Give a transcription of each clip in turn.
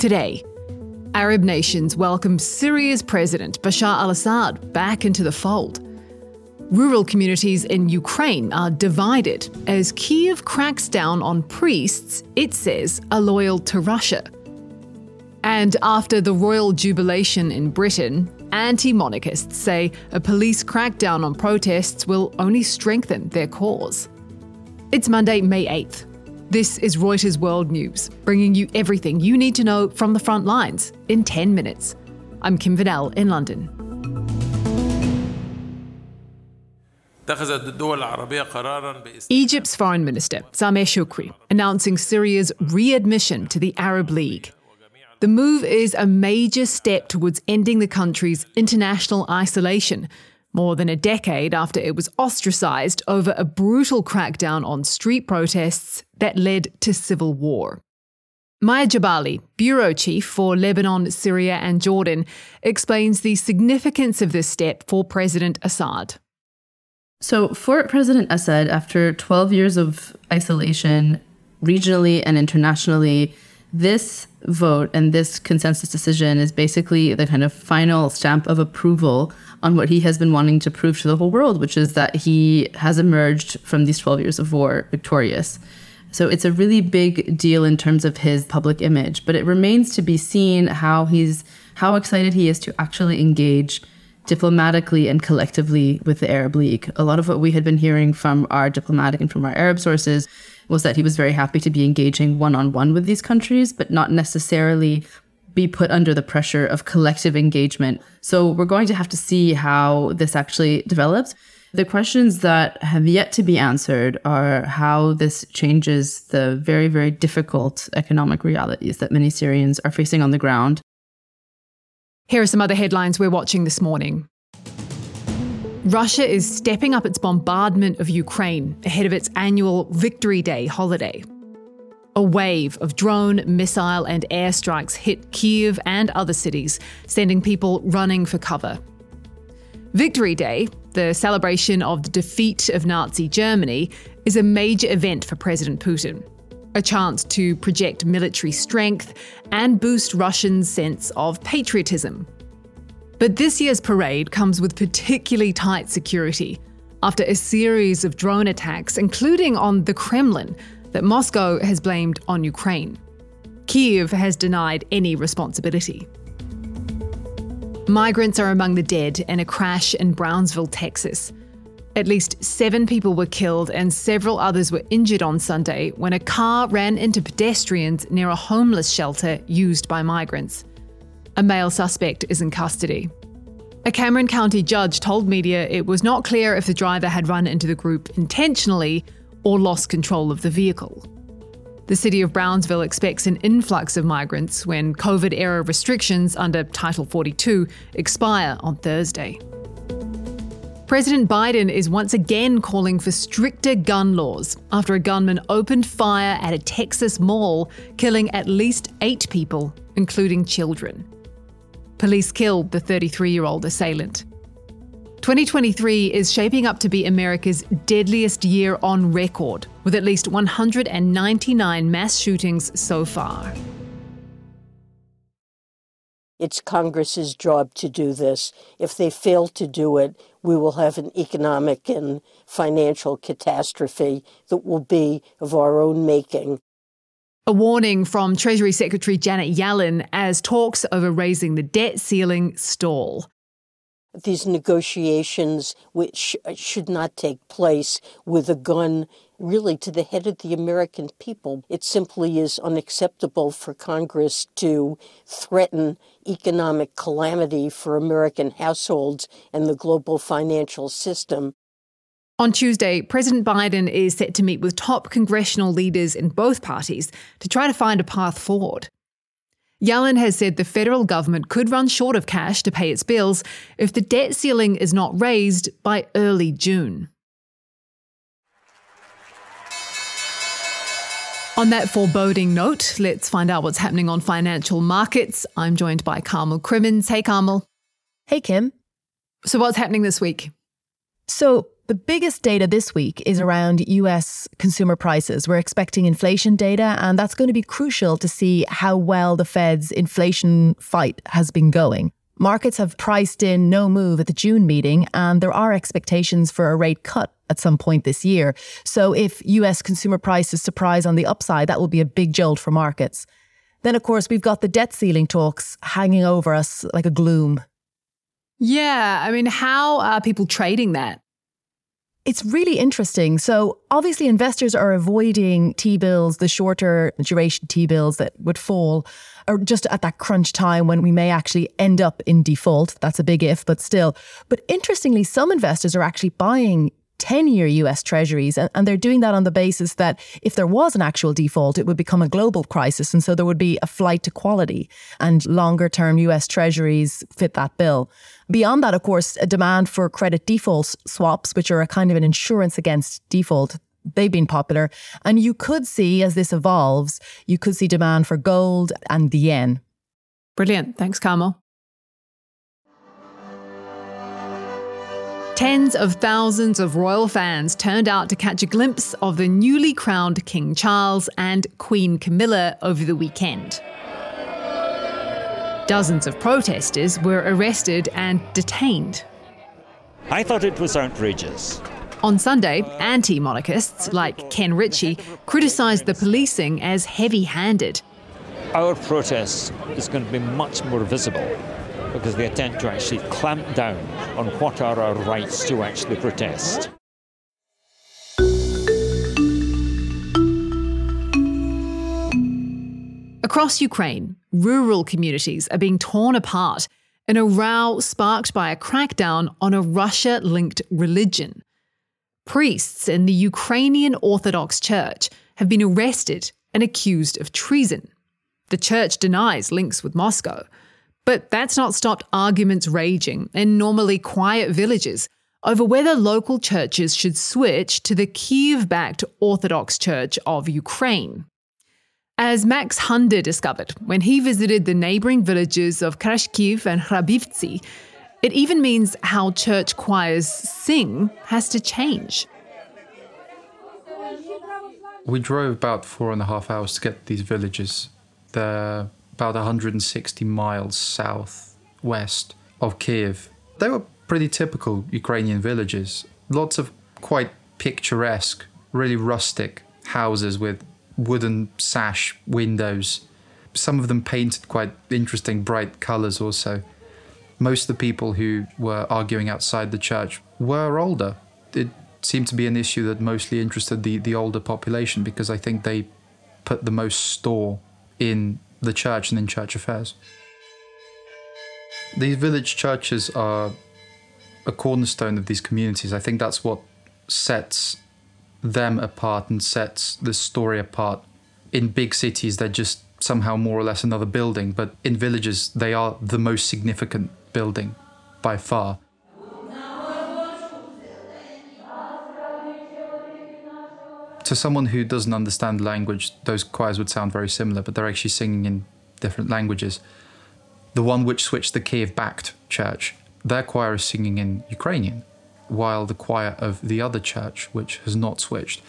Today, Arab nations welcome Syria's president Bashar al Assad back into the fold. Rural communities in Ukraine are divided as Kiev cracks down on priests it says are loyal to Russia. And after the royal jubilation in Britain, anti monarchists say a police crackdown on protests will only strengthen their cause. It's Monday, May 8th. This is Reuters World News, bringing you everything you need to know from the front lines in 10 minutes. I'm Kim Vanel in London. Egypt's Foreign Minister, Sameh Shoukry, announcing Syria's readmission to the Arab League. The move is a major step towards ending the country's international isolation, more than a decade after it was ostracized over a brutal crackdown on street protests that led to civil war. Maya Gebeily, bureau chief for Lebanon, Syria, and Jordan, explains the significance of this step for President Assad. So, for President Assad, after 12 years of isolation, regionally and internationally, this vote and this consensus decision is basically the kind of final stamp of approval on what he has been wanting to prove to the whole world, which is that he has emerged from these 12 years of war victorious. So it's a really big deal in terms of his public image, but it remains to be seen how he's how excited he is to actually engage diplomatically and collectively with the Arab League. A lot of what we had been hearing from our diplomatic and from our Arab sources was that he was very happy to be engaging one on one with these countries, but not necessarily be put under the pressure of collective engagement. So we're going to have to see how this actually develops. The questions that have yet to be answered are how this changes the very, very difficult economic realities that many Syrians are facing on the ground here are some other headlines we're watching this morning. Russia is stepping up its bombardment of Ukraine ahead of its annual Victory Day holiday. A wave of drone, missile, and airstrikes hit Kiev and other cities, sending people running for cover. Victory Day, the celebration of the defeat of Nazi Germany, is a major event for President Putin a chance to project military strength and boost Russians' sense of patriotism. But this year's parade comes with particularly tight security after a series of drone attacks, including on the Kremlin, that Moscow has blamed on Ukraine. Kiev has denied any responsibility. Migrants are among the dead in a crash in Brownsville, Texas. At least seven people were killed and several others were injured on Sunday when a car ran into pedestrians near a homeless shelter used by migrants. A male suspect is in custody. A Cameron County judge told media it was not clear if the driver had run into the group intentionally or lost control of the vehicle. The city of Brownsville expects an influx of migrants when COVID era restrictions under Title 42 expire on Thursday. President Biden is once again calling for stricter gun laws after a gunman opened fire at a Texas mall, killing at least eight people, including children. Police killed the 33 year old assailant. 2023 is shaping up to be America's deadliest year on record, with at least 199 mass shootings so far. It's Congress's job to do this. If they fail to do it, we will have an economic and financial catastrophe that will be of our own making. A warning from Treasury Secretary Janet Yellen as talks over raising the debt ceiling stall. These negotiations, which uh, should not take place with a gun really to the head of the American people. It simply is unacceptable for Congress to threaten economic calamity for American households and the global financial system. On Tuesday, President Biden is set to meet with top congressional leaders in both parties to try to find a path forward. Yellen has said the federal government could run short of cash to pay its bills if the debt ceiling is not raised by early June. On that foreboding note, let's find out what's happening on financial markets. I'm joined by Carmel Crimmins. Hey, Carmel. Hey, Kim. So, what's happening this week? So, The biggest data this week is around US consumer prices. We're expecting inflation data, and that's going to be crucial to see how well the Fed's inflation fight has been going. Markets have priced in no move at the June meeting, and there are expectations for a rate cut at some point this year. So, if US consumer prices surprise on the upside, that will be a big jolt for markets. Then, of course, we've got the debt ceiling talks hanging over us like a gloom. Yeah, I mean, how are people trading that? It's really interesting. So, obviously, investors are avoiding T bills, the shorter duration T bills that would fall, or just at that crunch time when we may actually end up in default. That's a big if, but still. But interestingly, some investors are actually buying 10 year US treasuries. And, and, they're doing that on the basis that if there was an actual default, it would become a global crisis. And so there would be a flight to quality, and longer term US treasuries fit that bill. Beyond that, of course, a demand for credit default swaps, which are a kind of an insurance against default. They've been popular. And you could see, as this evolves, you could see demand for gold and the yen. Brilliant. Thanks, Carmel. Tens of thousands of royal fans turned out to catch a glimpse of the newly crowned King Charles and Queen Camilla over the weekend. Dozens of protesters were arrested and detained. I thought it was outrageous. On Sunday, anti monarchists like Ken Ritchie criticised the policing as heavy handed. Our protest is going to be much more visible because they attempt to actually clamp down on what are our rights to actually protest. Across Ukraine, rural communities are being torn apart in a row sparked by a crackdown on a Russia linked religion. Priests in the Ukrainian Orthodox Church have been arrested and accused of treason. The church denies links with Moscow, but that's not stopped arguments raging in normally quiet villages over whether local churches should switch to the Kiev backed Orthodox Church of Ukraine. As Max Hunder discovered when he visited the neighboring villages of Krashkiv and Hrabivtsi, it even means how church choirs sing has to change. We drove about four and a half hours to get these villages. They're about 160 miles southwest of Kiev. They were pretty typical Ukrainian villages. Lots of quite picturesque, really rustic houses with wooden sash windows. Some of them painted quite interesting, bright colours also. Most of the people who were arguing outside the church were older. It seemed to be an issue that mostly interested the, the older population because I think they put the most store in the church and in church affairs. These village churches are a cornerstone of these communities. I think that's what sets them apart and sets the story apart. In big cities, they're just somehow more or less another building, but in villages, they are the most significant building by far. To someone who doesn't understand language, those choirs would sound very similar, but they're actually singing in different languages. The one which switched the Kiev backed church, their choir is singing in Ukrainian, while the choir of the other church, which has not switched,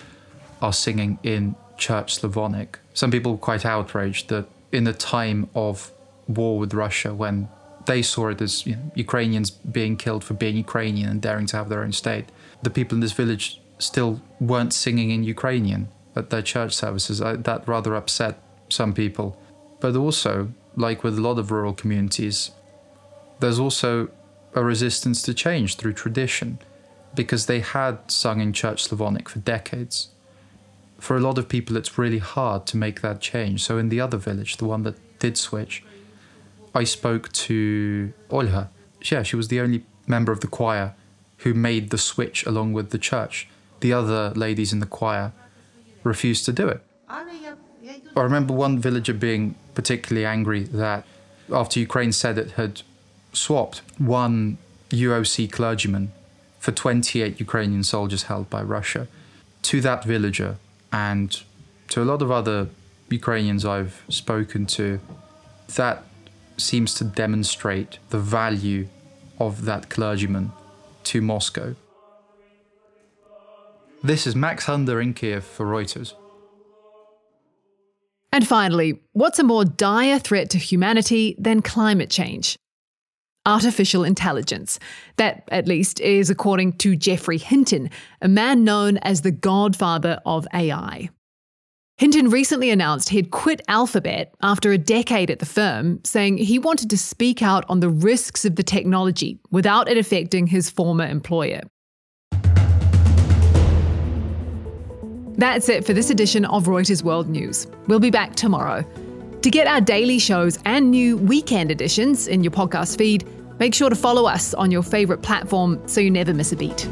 are singing in Church Slavonic. Some people were quite outraged that in the time of war with Russia, when they saw it as you know, Ukrainians being killed for being Ukrainian and daring to have their own state, the people in this village still weren't singing in Ukrainian at their church services. I, that rather upset some people. But also, like with a lot of rural communities, there's also a resistance to change through tradition because they had sung in Church Slavonic for decades. For a lot of people, it's really hard to make that change. So, in the other village, the one that did switch, I spoke to Olha. Yeah, she was the only member of the choir who made the switch along with the church the other ladies in the choir refused to do it. I remember one villager being particularly angry that after Ukraine said it had swapped one UOC clergyman for 28 Ukrainian soldiers held by Russia to that villager and to a lot of other Ukrainians I've spoken to, that seems to demonstrate the value of that clergyman to Moscow. This is Max Hunder in Kiev for Reuters. And finally, what's a more dire threat to humanity than climate change? Artificial intelligence. That, at least, is according to Geoffrey Hinton, a man known as the godfather of AI. Hinton recently announced he'd quit Alphabet after a decade at the firm, saying he wanted to speak out on the risks of the technology without it affecting his former employer. That's it for this edition of Reuters World News. We'll be back tomorrow. To get our daily shows and new weekend editions in your podcast feed, make sure to follow us on your favourite platform so you never miss a beat.